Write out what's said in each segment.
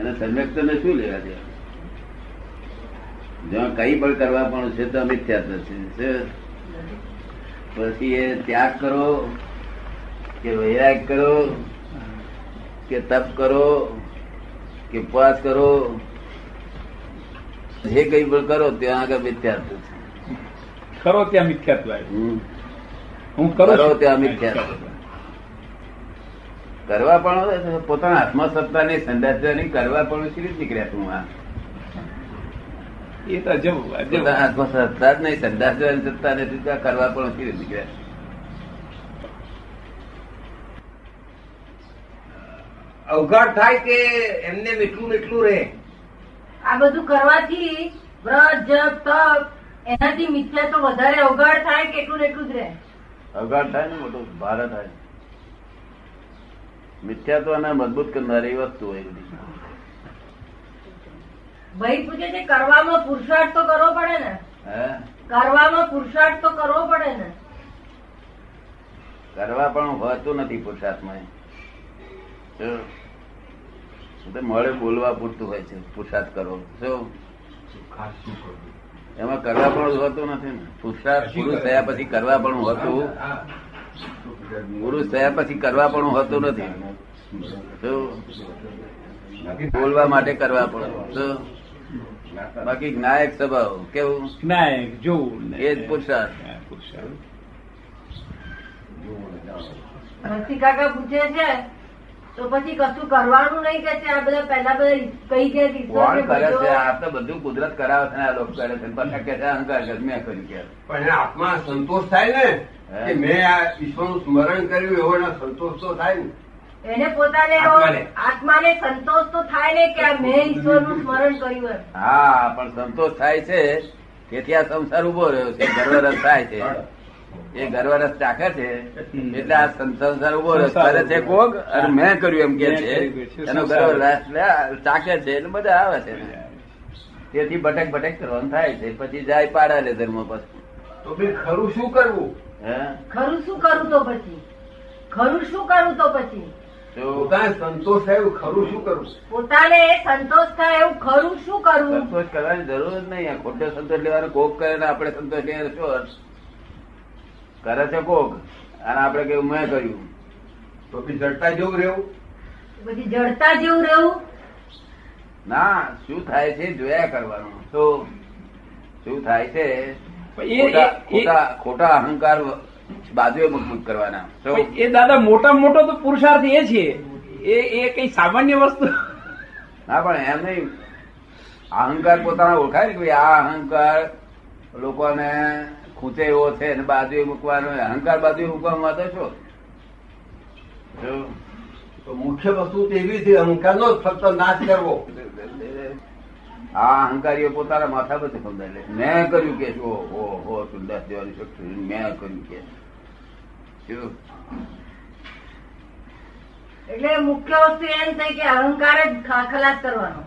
એના સમ્યક ને શું લેવા દે જ્યાં કઈ પણ કરવા પણ છે તો મિથ્યાત્વ છે? પછી એ ત્યાગ કરો કે વૈરાગ કરો કે તપ કરો કે ઉપવાસ કરો જે કઈ પણ કરો ત્યાં આગળ મિથ્યાત્વ છે ખરો ત્યાં મિથ્યાત્વ હમ. હું કરો ત્યાં મિથ્યાત્વ. કરવા પણ પોતાના હાથમાં સત્તા નહીં સંદાસ નહીં કરવા પણ શી રીતે નીકળ્યા તું આ? એ તો પોતાના હાથમાં સત્તા જ નહીં સંદાસ સત્તા નથી કરવા પણ શી રીતે નીકળ્યા? અવઘડ થાય કે એમને મીઠું મીઠું રહે? આ બધું કરવાથી વ્રત જપ તપ એનાથી મિથ્યા તો વધારે અવગાડ થાય કે એટલું એટલું જ રહે? અવઘડ થાય ને મોટું ભારે થાય. મિથ્યાત્વ અને મજબૂત કરનારી વસ્તુ હોય બધી ભાઈ પૂછે છે કરવામાં પુરુષાર્થ તો કરવો પડે ને? કરવામાં પુરુષાર્થ તો કરવો પડે ને? કરવા પણ હોતું નથી પુરુષાર્થમાં. મળે બોલવા પૂરતું હોય છે પુરુષાર્થ કરો શું એમાં કરવા પણ હોતું નથી ને. પુરુષાર્થ પૂરું થયા પછી કરવા પણ હોતું પુરુષ થયા પછી કરવા પણ હોતું નથી બોલવા માટે કરવા પણ? બાકી જ્ઞાયક સ્વભાવ કેવું નાયક જોવું. એ જ પુરુષાર્થ. પુરુષાર્થ. કાકા પૂછે છે તો પછી કશું કરવાનું નહીં કે છે આ બધા પહેલા બધા કઈ કે ઈશ્વર કોણ કરે છે આ તો બધું કુદરત કરાવે છે આ લોકો કરે છે. પાછા કે છે અહંકાર કરે મેં કર્યું કે પણ એના આત્મા સંતોષ થાય ને કે મેં આ ઈશ્વરનું સ્મરણ કર્યું એવો એના સંતોષ તો થાય ને. એને પોતાને આત્માને. સંતોષ તો થાય ને કે મેં ઈશ્વરનું સ્મરણ કર્યું હા પણ સંતોષ થાય છે તેથી આ સંસાર ઊભો રહ્યો છે ગર્વ થાય છે. એ ગર્વરસ ચાખે છે. એટલે આ સંસાર ઊભો કરે છે કોક અને મેં કર્યું એમ કે છે. એનો. ગર્વરસ ચાખે છે એટલે બધા આવે છે. તેથી ભટક ભટક કરવાનું થાય છે. પછી જાય પાડા લે ધર્મ પછી. તો ભાઈ ખરું શું કરવું? હે? ખરું શું કરું તો પછી? ખરું શું કરું તો પછી? પોતાને સંતોષ થાય એવું ખરું શું કરવું પોતાને સંતોષ થાય એવું ખરું શું કરવું સંતોષ કરવાની જરૂર જ નહીં. આ ખોટો સંતોષ લેવાનો કોક કરે ને આપણે સંતોષ લેવાનો શું અર્થ? કરે છે કોક અને આપણે કેવું મેં કર્યું. તો બી જડતા જેવું રહેવું? બધી જડતા જેવું રહેવું? ના શું થાય છે જોયા કરવાનું. તો શું થાય છે? ખોટા- અહંકાર બાજુએ મજબૂત કરવાના. એ દાદા મોટા મોટો તો પુરુષાર્થ એ છે. એ એ કઈ સામાન્ય વસ્તુ? ના પણ એમ નહીં. અહંકાર પોતાના ઓળખાય ને કે ભાઈ આ અહંકાર લોકોને ખૂંચે એવો છે અને બાજુ મૂકવાનો અહંકાર બાજુ મૂકવામાં તો છો? મુખ્ય વસ્તુ એવી છે અહંકાર નો ફક્ત નાશ કરવો. આ અહંકારીઓ પોતાના માથા પર સમજાય લે મેં કર્યું કે છો હો હો સુંદર દેવાની શક્તિ મેં કર્યું કે. એટલે મુખ્ય વસ્તુ એમ થાય કે અહંકાર જ ખ- ખલાસ કરવાનો.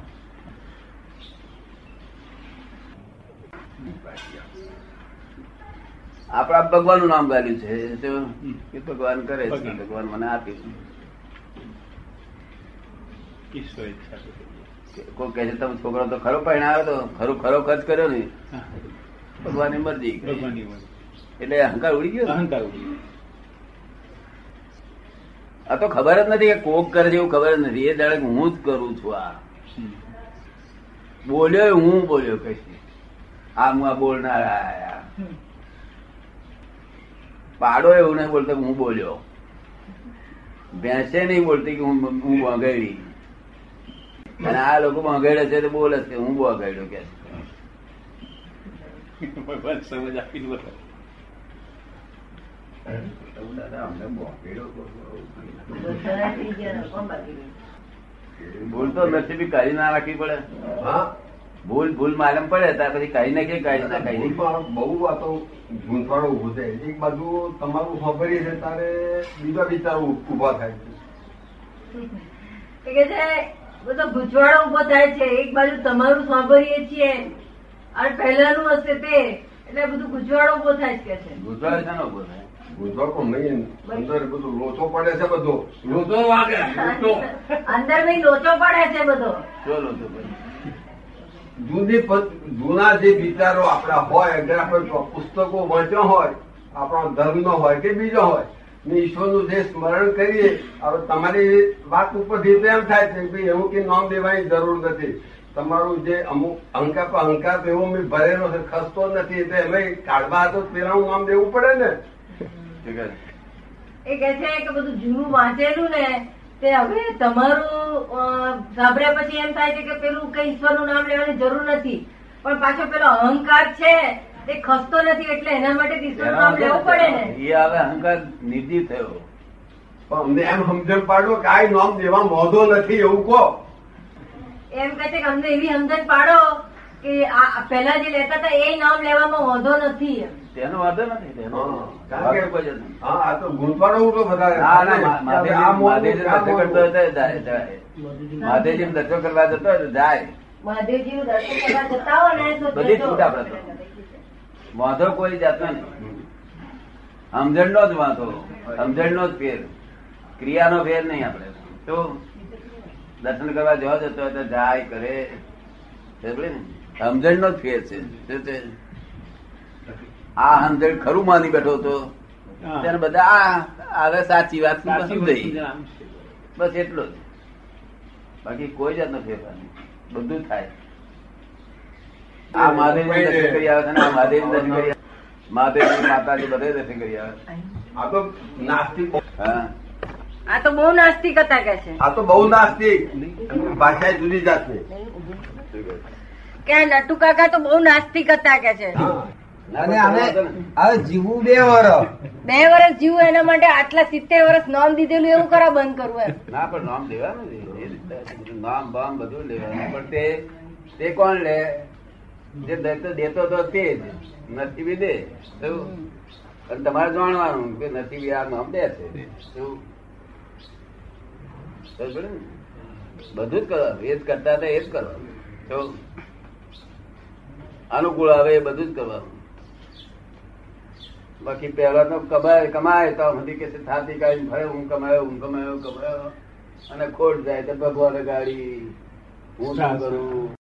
આપણા ભગવાનનું નામ ગાડ્યું છે? ભગવાન કરે છે. ભગવાન. મને આપ્યું કરીએ. કે- છે તમે છોકરો તો ખરો પહેણાવ્યો તો ખરો ખરો ખર્ચ કર્યો ને. ભગવાનની મરજી એટલે અહંકાર ઉડી ગયો અહંકાર ઉડી ગયો. આ તો ખબર જ નથી કે કોક કરે છે એવું ખબર જ નથી. એ દાડે હું જ કરું છું આ. બોલ્યો હું બોલ્યો કઈ આ હું આ બોલનારા પાડો એવું નહીં બોલતો હું બોલ્યો. ભેંસે નહીં બોલતી કે હું હું બગડી અને આ લોકો બગડે છે તો બોલે છે હું બગડ્યો કે. ભગવાન સમજ આપીને બોલે. નસીબી કાઢી ના રાખવી પડે. હા. ભૂલ ભૂલ માલમ પડે ત્યાર પછી કઈ ને કાઢી કઈ ભૂલમાં બહુ વાતો ગૂંથવાડો ઊભો થાય. એક બાજુ તમારું ખબરી છે તારે બીજા વિચારો ઊભા થાય છે. કે છે બધો ગૂંચવાડો ઊભો થાય છે એક બાજુ તમારું સાંભળીએ છીએ. અને પહેલાનું હશે તે એટલે બધું ગુજવાડો ઊભો થાય છે કે છે? ગુજરાત છે ને ઊભો થાય? ગૂંચવાડો પણ નહીં અંદર બધું લોચો પડે છે બધો. લોચો વાગે અંદર બી લોચો પડે છે બધો. શું લોચો ભાઈ? જૂની જૂના જે વિચારો આપણા હોય અગર આપણે પુસ્તકો વાંચ્યો હોય, આપણો ધર્મનો હોય કે બીજો હોય, ને ઈશ્વરનું જે સ્મરણ કરીએ, હવે તમારી વાત ઉપરથી એમ થાય છે કે એવું કે નામ દેવાની જરૂર નથી. તમારું જે અમુક અહંકાર પર તો એવો મેં ભરેલો છે, ખસતો નથી, એટલે અમે કાઢવા તો પેલાનું નામ દેવું પડે ને. એ કે છે કે બધું જૂનું વાંચેલું ને તે હવે તમારું સાંભળ્યા પછી એમ થાય છે કે પેલું કઈ ઈશ્વરનું નામ લેવાની જરૂર નથી. પણ પાછો પેલો અહંકાર છે એ ખસતો નથી એટલે એના માટે ઈશ્વરનું નામ લેવું પડે ને. એ હવે અહંકાર નિધિ થયો. પણ અમને એમ સમજણ પાડો કે આ નામ દેવા મોધો નથી એવું કહો. એમ કહે છે કે અમને એવી સમજણ પાડો કે આ પહેલા જે લેતા હતા એ નામ લેવામાં વાંધો નથી એમ. તેનો વાંધો નથી તેનો કારણ કે- કોઈ જ હા આ તો ગૂંચવાડો ઉઠો વધારે. ના ના મા- આ મહાદેવજી મોઢું, મહાદેવજી આ દર્શન કરવા જતો હોય તો જાય. મહાદેવજીનું દર્શન કરવા જતા હો ને તો બધી જતો. છૂટ આપણે વાંધો કોઈ જાતનો નહીં. સમજણનો જ વાંધો સમજણનો જ ફેર. ક્રિયાનો ફેર નહીં આપણે. તો દર્શન કરવા જવા જતો હોય તો જાય કરે. સમજણનો જ ફેર છે. શું છે આ હંડ્રેડ ખરું માની બેઠો હતો. ત્યારે બધા આ હવે સાચી વાત છે. બસ એટલો જ. બાકી કોઈ જાતનો ફેરફાર નહીં. બધું થાય. આ મહાદેવ દર્શન કરી આવે છે આ મહાદેવ દર્શન કરી મહાદેવ માતાજી બધે દર્શન કરી આવે. આ તો નાસ્તિક. હા. આ તો બહુ નાસ્તિક હતા કે છે. આ તો બહુ નાસ્તિક. ભાષા જુદી જાતની કે નટુ કાકા તો બહુ નાસ્તિક હતા કે છે. અને હવે હવે જીવવું બે વર્ષ બે વર્ષ જીવું એના માટે આટલા સિત્તેર વર્ષ નોમ દીધેલું એવું કરા બંધ કરવું એમ. ના પણ નામ લેવાનું નામ બામ બધું લેવાનું. પણ તે તે કોણ લે? જે દેતો દેતો તો તે જ. નસીબી દે. એવું? અને તમારે જાણવાનું કે નસીબી આ નામ દે છે. એવું? બધું જ કરવાનું. એ જ કરતા હતા એ જ કરવાનું. અનુકૂળ આવે એ બધું જ કરવાનું. બાકી પહેલા તો કમાય કમાય તો સુધી કે થાતી ગાડી ફરે હું કમાયો હું કમાયો કમાયો. અને ખોટ જાય તો ભગવાન ગાડી. હું શું કરું?